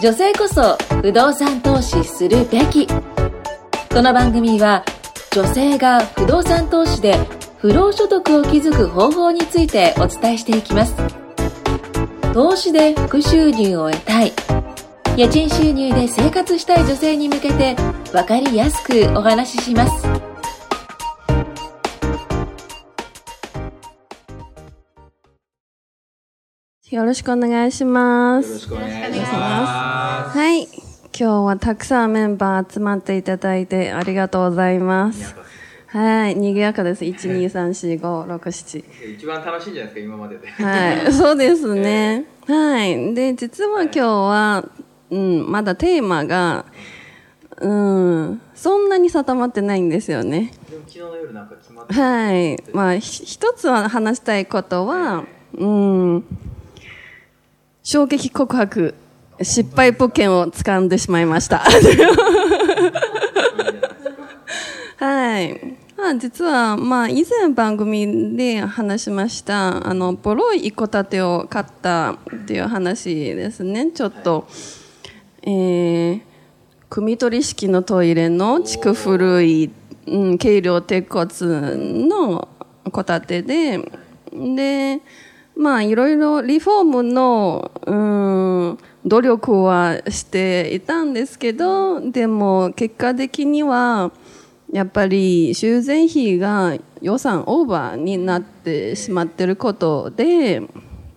女性こそ不動産投資するべき。この番組は女性が不動産投資で不労所得を築く方法についてお伝えしていきます。投資で副収入を得たい。家賃収入で生活したい女性に向けて分かりやすくお話しします。よろしくお願いしまよろす。しくお願いしまはい。今日はたくさんメンバー集まっていただいてありがとうございます。す。はい。賑やかです。1、2、3、4、5、6、7。一番楽しいんじゃないですか、今までで。はい。そうですね。はい。で、実は今日は、うん、まだテーマが、うん、そんなに定まってないんですよね。でも昨日の夜なんか決まってはい。まあ、ひ一つは話したいことは、うん、衝撃告白、失敗物件を掴んでしまいました。はい。まあ、実は、まあ、以前番組で話しました、あの、ボロい一戸建てを買ったっていう話ですね。ちょっと、えー、汲み取り式のトイレの築古い、うん、軽量鉄骨の戸建てで、で、まあ、いろいろリフォームの、うん、努力はしていたんですけど、でも結果的には、やっぱり修繕費が予算オーバーになってしまってることで、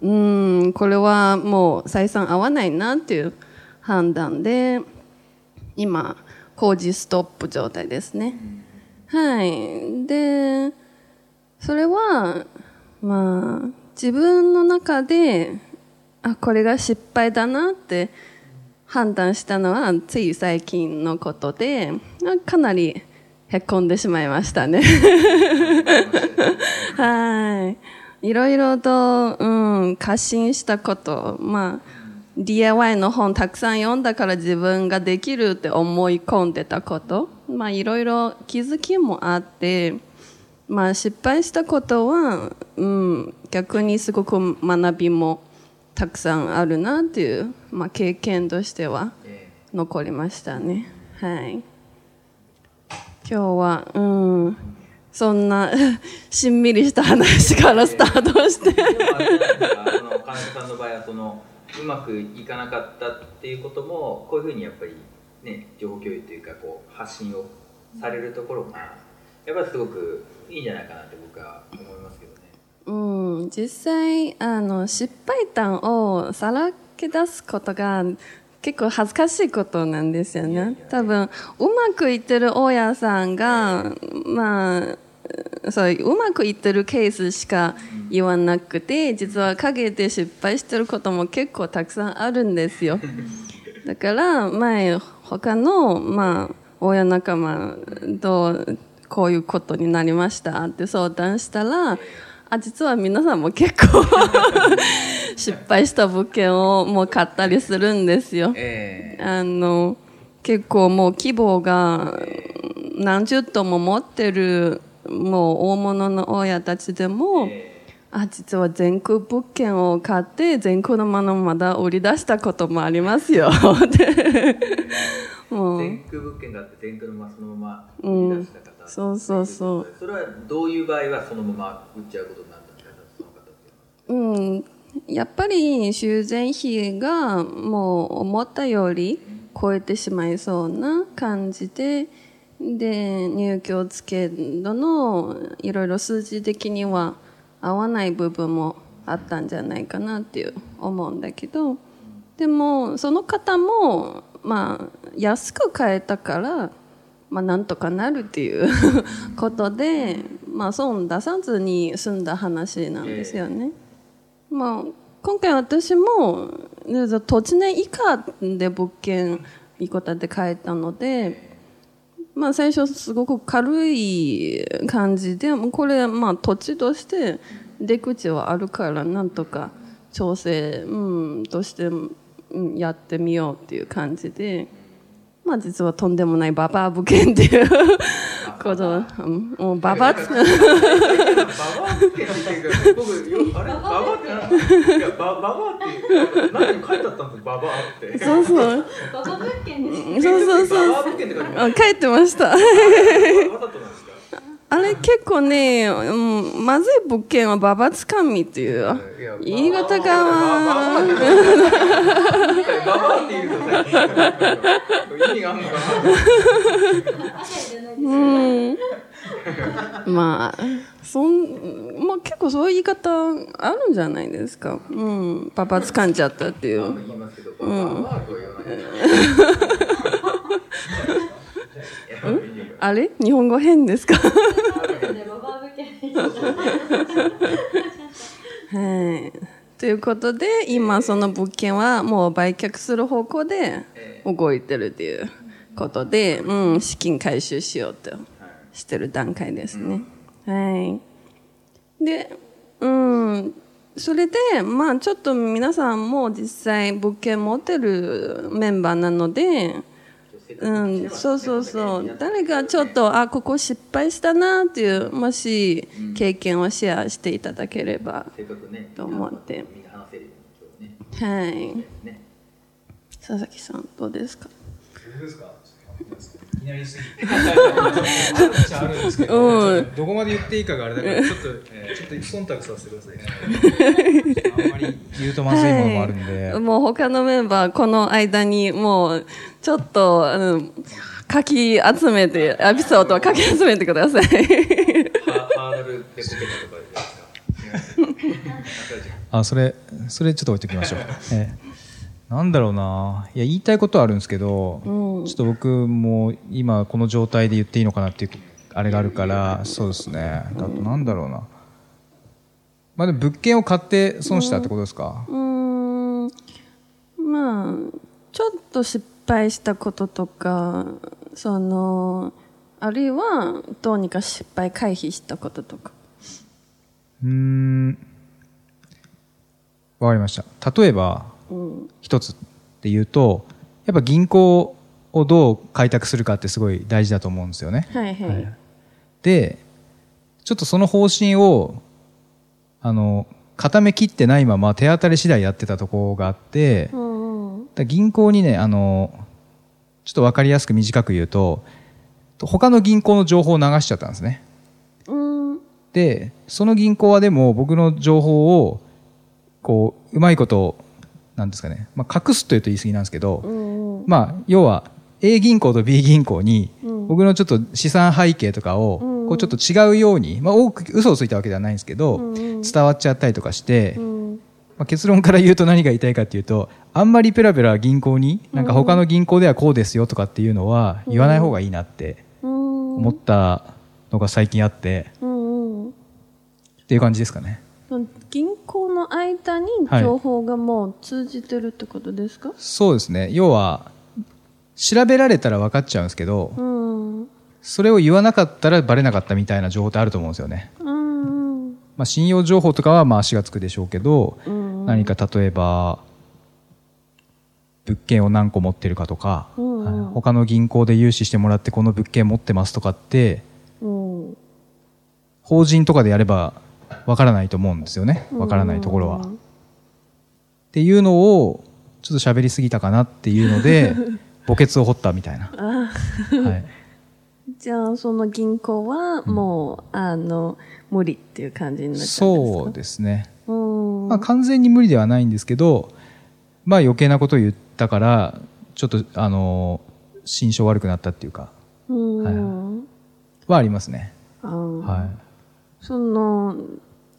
うん、これはもう採算合わないなっていう判断で、今、工事ストップ状態ですね。はい。で、それは、まあ、自分の中で、あ、これが失敗だなって判断したのは、つい最近のことで、かなりへこんでしまいましたね。はい。いろいろと、うん、過信したこと、まあ、DIY の本たくさん読んだから自分ができるって思い込んでたこと、まあいろいろ気づきもあって、まあ失敗したことは、うん、逆にすごく学びもたくさんあるなっていう、まあ経験としてはえ残りましたね。はい。今日は、うん、そんな しんみりした話からスタートして。金子さんの場合はそのうまくいかなかったっていうこともこういうふうにやっぱりね情報共有というかこう発信をされるところがやっぱりすごくいいんじゃないかなって僕は思いますけどね。うん、実際あの失敗談をさらけ出すことが結構恥ずかしいことなんですよね。多分うまくいってる大家さんがまあそううまくいってるケースしか言わなくて実は陰で失敗してることも結構たくさんあるんですよ。だから前他のまあ親仲間とこういうことになりましたって相談したらあ実は皆さんも結構 失敗した物件をもう買ったりするんですよ。えあの結構もう規模が何十棟も持ってるもう大物の親たちでも、あ実は全空物件を買って全空のものまだ売り出したこともありますよ。で もう。全空物件があって全空のままそのまま売り出した方、そうそうそう。それはどういう場合はそのまま売っちゃうことになったんですか？その方っていうん、やっぱり修繕費がもう思ったより超えてしまいそうな感じで、で、入居付け度のいろいろ数字的には合わない部分もあったんじゃないかなっていう思うんだけど、でもその方も、まあ、安く買えたから、まあ、なんとかなるっていう ことで、まあ、損出さずに済んだ話なんですよね。まあ、今回私もね土地年以下で物件いいことで買えたので、まあ、最初すごく軽い感じでもうこれまあ土地として出口はあるからなんとか調整、うん、として、うん、やってみようっていう感じでまあ実はとんでもないババア物件っていうこと、うんもうババア、ババアって言って僕よあれ？ババア？ってないやバババアって何に書いてあったんですババアって。そうそう、ババ物件です。そうそうそう。ババア物件って書いてました。すわざとなんですか？あれ結構ね、うん、まずい物件はババつかみっていう言い方がババアって言うと最近意味があるのかうん。まあ、そん、まあ結構そういう言い方あるんじゃないですか。うん。パパ掴んじゃったっていなう。言 あれ？日本語変ですか？はい。ということで、今その物件はもう売却する方向で動いてるということで、うん、資金回収しようとしてる段階ですね。はい。で、うん、それで、まあちょっと皆さんも実際物件持ってるメンバーなので、うん、そうそうそう。誰がちょっと、あ、ここ失敗したなっていう、もし経験をシェアしていただければ。と思って。はい。ね佐々木さん、どうですか？僕ですか？いきなりすぎて。あんですけど、うんどこまで言っていいかがあれだから、ちょっと、えーちょっと忖度させてくださいね。あんまり言うとまずいものもあるんで。もう他のメンバー、この間にもう、ちょっと、うん、かき集めて、エピソードをかき集めてください。ハハードルペコペコと あ、それ、それちょっと置いときましょう。えーなんだろうな。いや、言いたいことはあるんですけど、うんちょっと僕も今この状態で言っていいのかなっていう、あれがあるから、そうですね。あとなんだろうな。まあでも物件を買って損したってことですか、うーん、まあ、ちょっと失敗したこととか、その、あるいは、どうにか失敗回避したこととか。うーん。わかりました。例えば、うん。一つって言うと、やっぱ銀行をどう開拓するかってすごい大事だと思うんですよね。はいはい。で、ちょっとその方針を、あの、固めきってないまま手当たり次第やってたところがあって、銀行にね、あの、ちょっとわかりやすく短く言うと、他の銀行の情報を流しちゃったんですね。うん。で、その銀行はでも僕の情報を、こう、うまいこと、なんですかね、まあ、隠すというと言い過ぎなんですけど、うん。まあ、要は、A 銀行と B 銀行に、うん僕のちょっと資産背景とかを、うんこうちょっと違うように、まあ、多く嘘をついたわけではないんですけど、伝わっちゃったりとかして、うん。まあ、結論から言うと何が言いたいかっていうと、あんまりペラペラ銀行に、なんか他の銀行ではこうですよとかっていうのは言わない方がいいなってうん。思ったのが最近あって。っていう感じですかね。銀行の間に情報がもう通じてるってことですか、そうですね。要は、調べられたら分かっちゃうんですけど、うん。それを言わなかったらバレなかったみたいな情報ってあると思うんですよね。うん。うん。まあ、信用情報とかはまあ足がつくでしょうけど、うん。何か例えば、物件を何個持ってるかとか、うん他の銀行で融資してもらってこの物件持ってますとかって、うん。法人とかでやればわからないと思うんですよね。わからないところは。うんっていうのを、ちょっと喋りすぎたかなっていうので、墓穴を掘ったみたいな。はい。じゃあ、その銀行はもう、あの、無理っていう感じになっちゃうんですか？そうですね。うん。まあ完全に無理ではないんですけど、まあ余計なことを言ったから、ちょっと、あの、心象悪くなったっていうか、うん。はありますね。はその、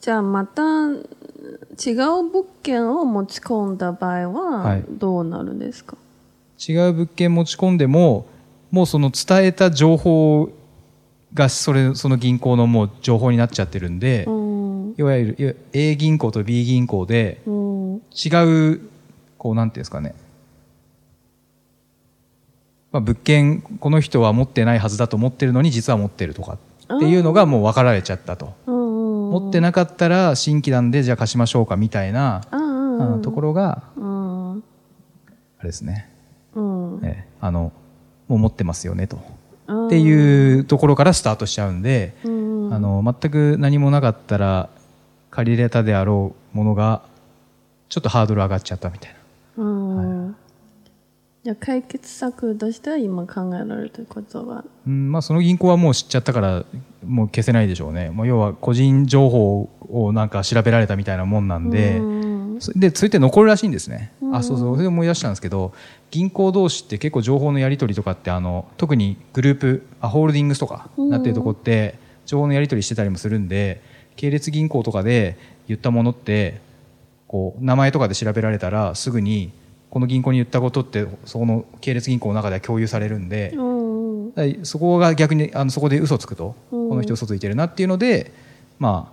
じゃあまた違う物件を持ち込んだ場合ははいどうなるんですか、い。違う物件持ち込んでも、もうその伝えた情報が、それ、その銀行のもう情報になっちゃってるんで、うん。いわゆる A 銀行と B 銀行でうん。違う、こうなんていうんですかね。まあ、物件、この人は持ってないはずだと思ってるのに実は持ってるとかっていうのがもう分かられちゃったと。うん。持ってなかったら新規なんでじゃあ貸しましょうかみたいな、ところが、うん。あれですね。うん。ええあの、もう持ってますよねと。あっていうところからスタートしちゃうんで、うんあの、全く何もなかったら借りれたであろうものが、ちょっとハードル上がっちゃったみたいな。うんじゃあ解決策としては今考えられてることは？うん、まあその銀行はもう知っちゃったから、もう消せないでしょうね。もう要は個人情報をなんか調べられたみたいなもんなんで、うん。そで、ついて残るらしいんですね。あ、そうそう、それで思い出したんですけど、銀行同士って結構情報のやり取りとかって、あの、特にグループ、あホールディングスとかなってるとこって、情報のやり取りしてたりもするんで、系列銀行とかで言ったものって、こう、名前とかで調べられたら、すぐに、この銀行に言ったことって、そこの系列銀行の中では共有されるんで、そこが逆にあのそこで嘘つくと、うん。この人嘘ついてるなっていうのでまあ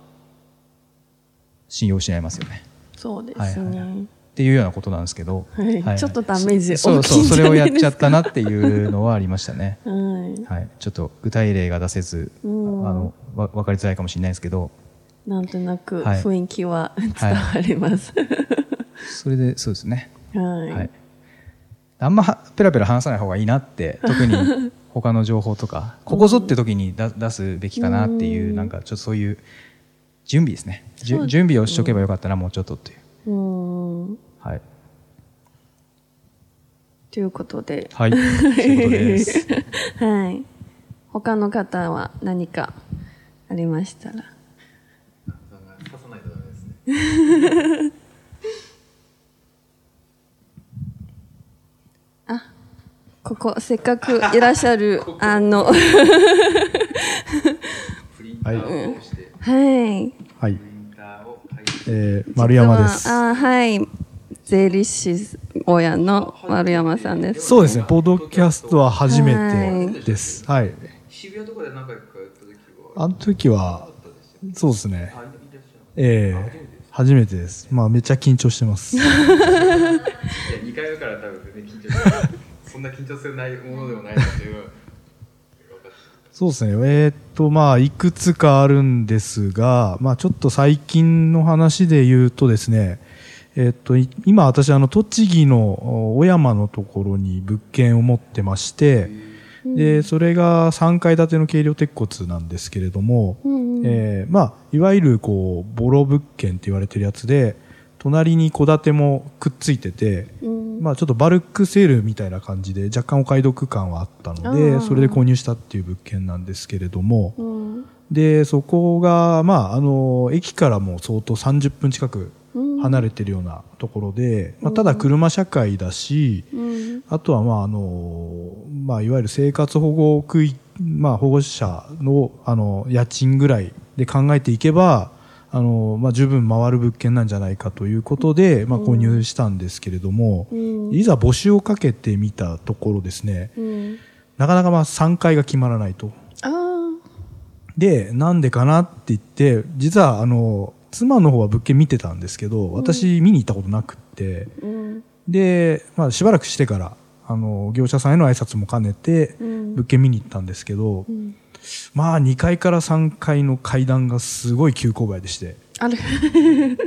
信用しないますよね。そうですはいはいはねっていうようなことなんですけど、はい。ちょっとダメージそうそう。それをやっちゃったなっていうのはありましたね。はい。はい。ちょっと具体例が出せず、うん。あのわ分かりづらいかもしれないですけど。なんとなくはい。雰囲気は 伝わります。それでそうですねはい、はい。あんまはペラペラ話さない方がいいなって 特に他の情報とかここぞって時に出出すべきかなっていう、うん。なんかちょっとそういう準備ですね。準備をしとけばよかったなもうちょっとっていう。うん。はい、ということで。はい、そういうことです。はい。他の方は何かありましたら。刺さないとダメですね。ここせっかくいらっしゃる あの プリンターを押して、はいはいプ。リンターを書いて、えー、丸山です。あはい税理士親の丸山さんですそうですね、ポッドキャストは初めてです。はい。渋谷とかで何回かやった時は、あの時は、そうですね。ええ初めてです。まあ、めっちゃ緊張してます。いや、2回目から多分全然緊張して。そんな緊張するないものでもないなっていう。そうですね。えーっと、まあ、いくつかあるんですが、まあ、ちょっと最近の話で言うとですね、えーっと、い今私、あの、栃木のお小山のところに物件を持ってまして、で、それが3階建ての軽量鉄骨なんですけれども、えーまあ、いわゆるこう、ボロ物件って言われてるやつで、隣に戸建てもくっついてて、まあちょっとバルクセールみたいな感じで若干お買い得感はあったのあで、ー。それで購入したっていう物件なんですけれども、うん。で、そこが、まああの、駅からも相当30分近く離れてるようなところで、まあただ車社会だし、うん。あとは、まあ、あの、まあ、いわゆる生活保護区域、まあ、保護者の、あの、家賃ぐらいで考えていけば、あの、まあ、十分回る物件なんじゃないかということで、まあ、購入したんですけれども、うん。いざ募集をかけてみたところですね、うん。なかなかまあ、3階が決まらないと。あで、なんでかなって言って、実は、あの、妻の方は物件見てたんですけど、私見に行ったことなくって、あうん。で、まあ、しばらくしてから、あの、業者さんへの挨拶も兼ねて、うん。物件見に行ったんですけど、んまあ、2階から3階の階段がすごい急勾配でして、あれ？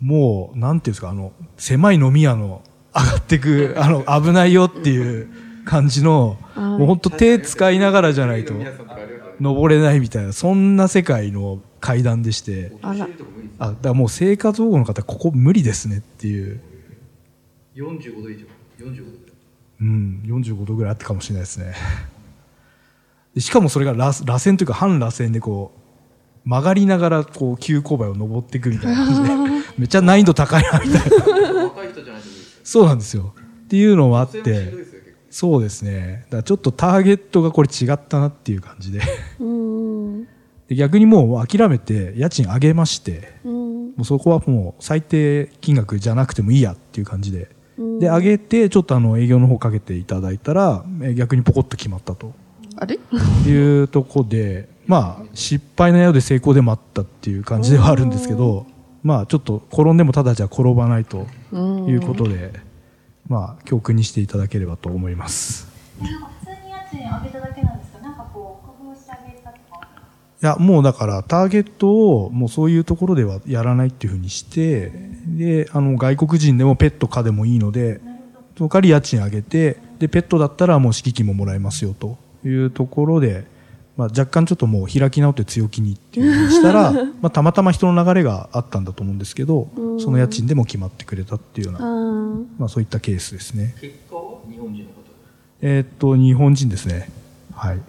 もう、なんていうんですか、あの、狭い飲み屋の上がってく、あの、危ないよっていう感じの、もう本当手使いながらじゃないと。登れないみたいな、そんな世界の階段でして、あだからもう生活保護の方、ここ無理ですねっていう、45度以上。45度。うん、45度ぐらいあったかもしれないですね。でしかもそれが螺螺旋というか半螺旋でこう、曲がりながらこう急勾配を登っていくみたいな感じで、めっちゃ難易度高いなみたいな。そうなんですよ。っていうのもあって。そうですね。だからちょっとターゲットがこれ違ったなっていう感じで。うんで逆にもう諦めて家賃上げまして、うんもうそこはもう最低金額じゃなくてもいいやっていう感じで。で、上げて、ちょっとあの営業の方かけていただいたら、え逆にポコッと決まったと。あれ？いうとこで、まあ、失敗のようで成功でもあったっていう感じではあるんですけど、まあ、ちょっと転んでもただじゃ転ばないということで、まあ、教訓にしていただければと思います。なんか普通に家賃上げただけなんですか？なんかこう工夫してあげたとか。いや、もうだから、ターゲットを、もうそういうところではやらないっていうふうにして、で、あの、外国人でもペット可でもいいので、その代わり家賃上げて、で、ペットだったらもう敷金ももらえますよというところで、まあ、若干ちょっともう開き直って強気にっていうふうにしたら、まあ、たまたま人の流れがあったんだと思うんですけど、その家賃でも決まってくれたっていうような、あまあ、そういったケースですね。結果は日本人の方えーっと、日本人ですね。はい。ー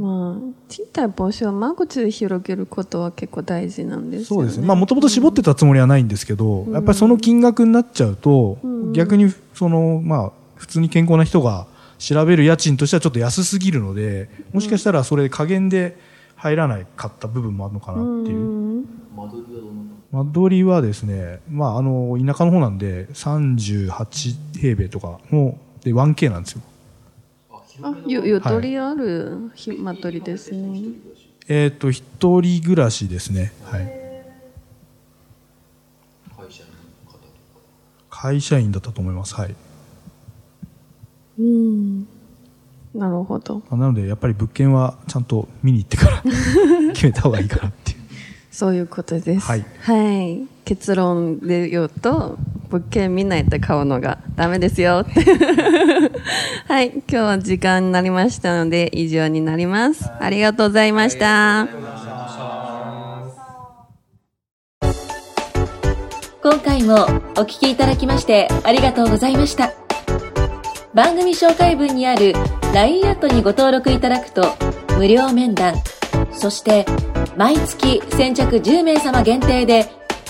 まあ、賃貸募集は間口で広げることは結構大事なんですよね。そうですね。まあ、もともと絞ってたつもりはないんですけど、やっぱりその金額になっちゃうと、逆に、その、まあ、普通に健康な人が調べる家賃としてはちょっと安すぎるので、もしかしたらそれ加減で入らないかった部分もあるのかなっていう。うん間取りはですね、まあ、あの、田舎の方なんで、38平米とかの、で、1K なんですよ。ああ、ゆ、ゆとりあるひ間取りですね。えーっと、一人暮らしですね。はい。会社員だったと思います。はい。うん。なるほど。なので、やっぱり物件はちゃんと見に行ってから 決めた方がいいかなっていう。そういうことです。はいはい結論で言うと、物件見ないと買うのがダメですよって。はい。今日は時間になりましたので、以上になります。ありがとうございました。今回もお聞きいただきましてありがとうございました。番組紹介文にある LINE アットにご登録いただくと無料面談、そして毎月先着10名様限定で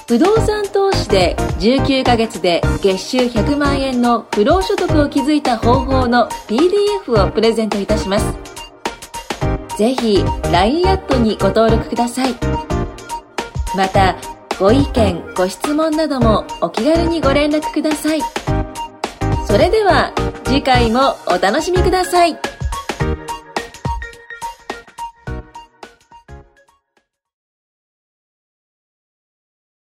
不動産投資で19ヶ月で月収100万円の不労所得を築いた方法の PDF をプレゼントいたします。ぜひ LINE アットにご登録ください。また、ご意見、ご質問などもお気軽にご連絡ください。それでは次回もお楽しみください。